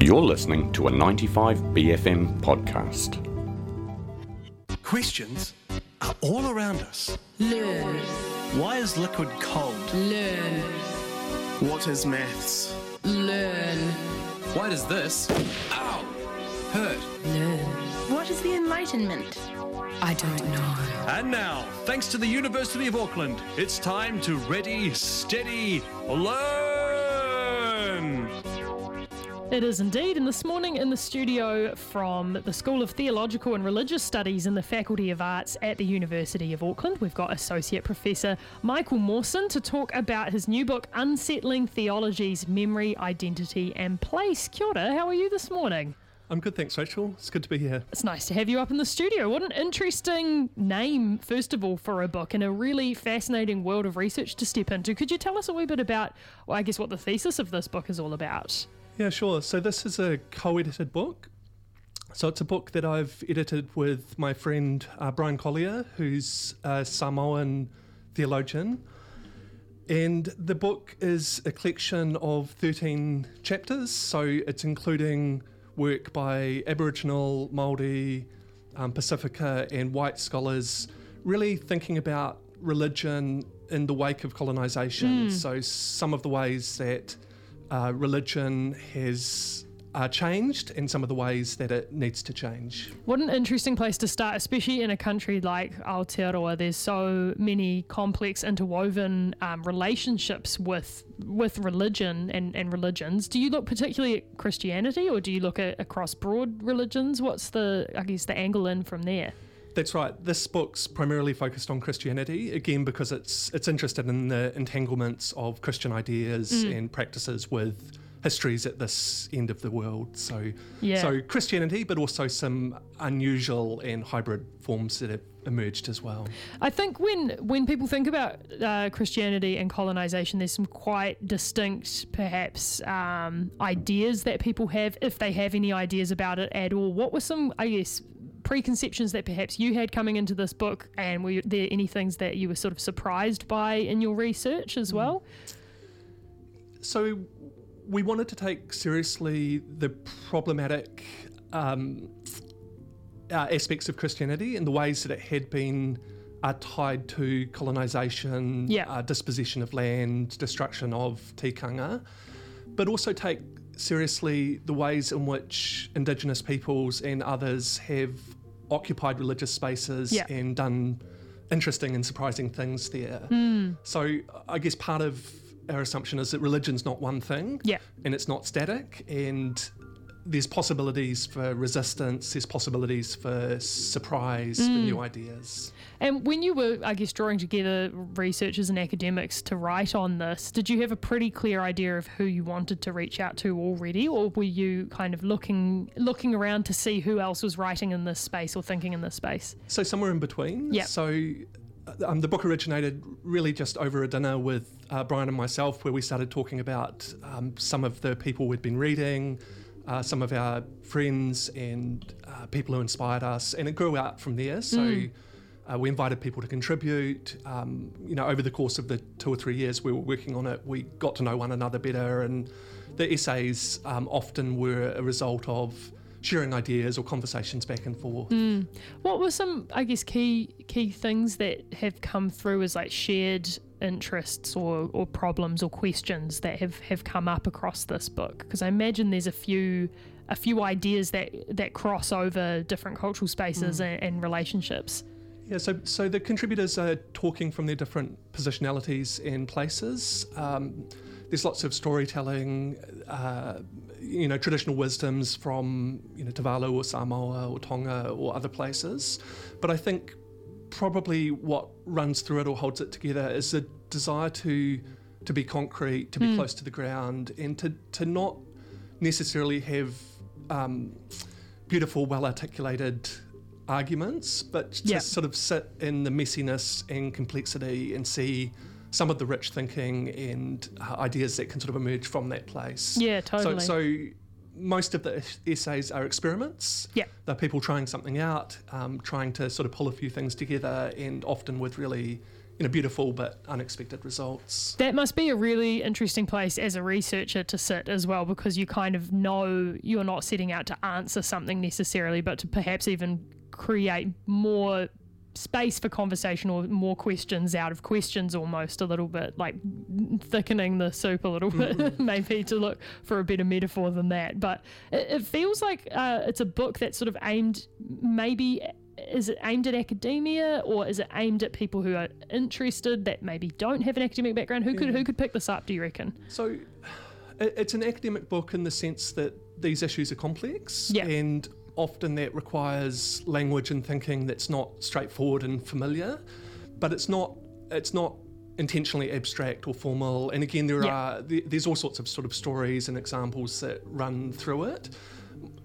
You're listening to a 95BFM podcast. Questions are all around us. Learn, Why is liquid cold? learn, What is maths? learn, Why does this? Ow! Hurt. learn. What is the Enlightenment? I don't know. And now, thanks to the University of Auckland, it's time to ready, steady, learn! It is indeed. And this morning in the studio from the School of Theological and Religious Studies in the Faculty of Arts at the University of Auckland, we've got Associate Professor Michael Mawson to talk about his new book, Unsettling Theologies Memory, Identity and Place. Kia ora, how are you this morning? I'm good, thanks, Rachel. It's good to be here. It's nice to have you up in the studio. What an interesting name, first of all, for a book and a really fascinating world of research to step into. Could you tell us a wee bit about, well, I guess, what the thesis of this book is all about? Yeah, sure. So, this is a co edited book. So, it's a book that I've edited with my friend uh, Brian Kolia, who's a Samoan theologian. And the book is a collection of 13 chapters. So, it's including work by Aboriginal, Māori, um, Pacifica, and white scholars, really thinking about religion in the wake of colonisation. So, some of the ways that uh, religion has uh, changed and some of the ways that it needs to change. What an interesting place to start, especially in a country like Aotearoa. There's so many complex, interwoven um, relationships with with religion and, and religions. Do you look particularly at Christianity, or do you look at across broad religions? What's the I guess the angle in from there? That's right. This book's primarily focused on Christianity, again because it's it's interested in the entanglements of Christian ideas and practices with histories at this end of the world. So, Yeah. so Christianity, but also some unusual and hybrid forms that have emerged as well. I think when when people think about uh, Christianity and colonization, there's some quite distinct, perhaps, um, ideas that people have, if they have any ideas about it at all. What were some, I guess, preconceptions that perhaps you had coming into this book, and were there any things that you were sort of surprised by in your research as well? So we wanted to take seriously the problematic um, uh, aspects of Christianity and the ways that it had been uh, tied to colonisation, Yeah. uh, dispossession of land, destruction of tikanga, but also take seriously the ways in which Indigenous peoples and others have occupied religious spaces Yeah. and done interesting and surprising things there. Hmm. So I guess part of our assumption is that religion's not one thing Yeah. and it's not static and there's possibilities for resistance, there's possibilities for surprise, for new ideas. And when you were, I guess, drawing together researchers and academics to write on this, did you have a pretty clear idea of who you wanted to reach out to already, or were you kind of looking looking around to see who else was writing in this space or thinking in this space? So somewhere in between. Yeah. So uh, um, the book originated really just over a dinner with uh, Brian and myself, where we started talking about um, some of the people we'd been reading, uh, some of our friends and uh, people who inspired us, and it grew out from there. So. Uh, we invited people to contribute. Um, you know, over the course of the two or three years we were working on it, we got to know one another better, and the essays um, often were a result of sharing ideas or conversations back and forth. What were some, I guess, key key things that have come through as like shared interests or, or problems or questions that have, have come up across this book? Because I imagine there's a few a few ideas that that cross over different cultural spaces and, and relationships. Yeah, so so the contributors are talking from their different positionalities and places. Um, there's lots of storytelling, uh, you know, traditional wisdoms from you know Tuvalu or Samoa or Tonga or other places, but I think probably what runs through it or holds it together is the desire to to be concrete, to be close to the ground, and to to not necessarily have um, beautiful, well articulated arguments, but to Yeah. sort of sit in the messiness and complexity and see some of the rich thinking and uh, ideas that can sort of emerge from that place. Yeah, totally. So, so most of the essays are experiments. Yeah. They're people trying something out, um, trying to sort of pull a few things together, and often with really you know beautiful but unexpected results. That must be a really interesting place as a researcher to sit as well, because you kind of know you're not setting out to answer something necessarily, but to perhaps even create more space for conversation or more questions out of questions almost a little bit like thickening the soup a little bit maybe to look for a better metaphor than that. But it, it feels like uh, it's a book that's sort of aimed maybe is it aimed at academia or is it aimed at people who are interested that maybe don't have an academic background? Who could who could pick this up do you reckon? So it's an academic book in the sense that these issues are complex Yeah. and often that requires language and thinking that's not straightforward and familiar, but it's not it's not intentionally abstract or formal. And again, there Yeah. are there's all sorts of sort of stories and examples that run through it.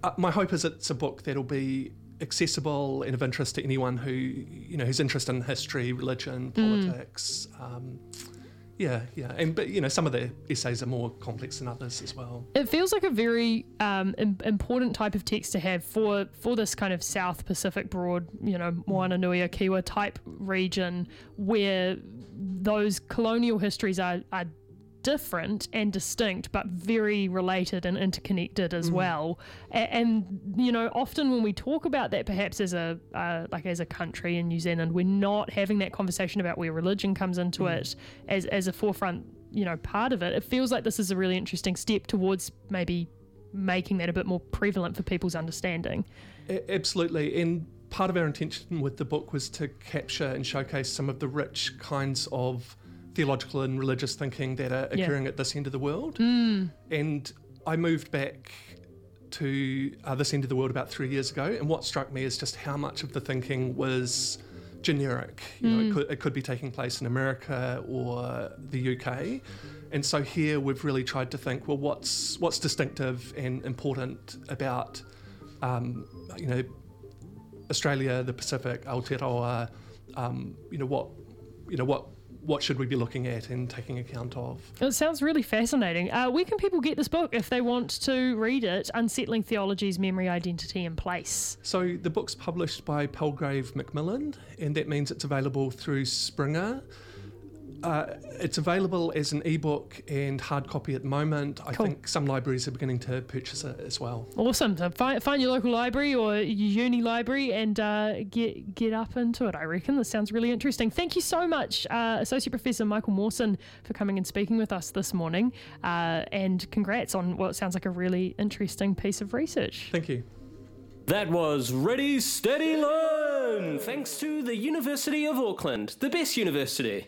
Uh, my hope is it's a book that'll be accessible and of interest to anyone who you know who's interested in history, religion, politics. Um, yeah, yeah, and but you know some of the essays are more complex than others as well. It feels like a very um, Im- important type of text to have for for this kind of South Pacific broad, you know, Moana Kiwa type region where those colonial histories are, are different and distinct, but very related and interconnected as well. A- And, you know, often when we talk about that, perhaps as a uh, like as a country in New Zealand, we're not having that conversation about where religion comes into it as as a forefront, you know, part of it. It feels like this is a really interesting step towards maybe making that a bit more prevalent for people's understanding. A- absolutely, and part of our intention with the book was to capture and showcase some of the rich kinds of theological and religious thinking that are Yeah. occurring at this end of the world. And I moved back to uh, this end of the world about three years ago, and what struck me is just how much of the thinking was generic. You know, it could, it could be taking place in America or the UK. And so here we've really tried to think, well, what's what's distinctive and important about, um, you know, Australia, the Pacific, Aotearoa, um, you know what, you know what, what should we be looking at and taking account of? It sounds really fascinating. Uh, where can people get this book if they want to read it? Unsettling Theologies Memory, Identity, and Place. So the book's published by Palgrave Macmillan, and that means it's available through Springer. Uh, it's available as an ebook and hard copy at the moment. I Cool. think some libraries are beginning to purchase it as well. Awesome. So find, find your local library or uni library and uh, get get up into it. I reckon this sounds really interesting. Thank you so much, uh, Associate Professor Michael Mawson, for coming and speaking with us this morning. Uh, and congrats on what sounds like a really interesting piece of research. Thank you. That was Ready, Steady, Learn! Thanks to the University of Auckland, the best university.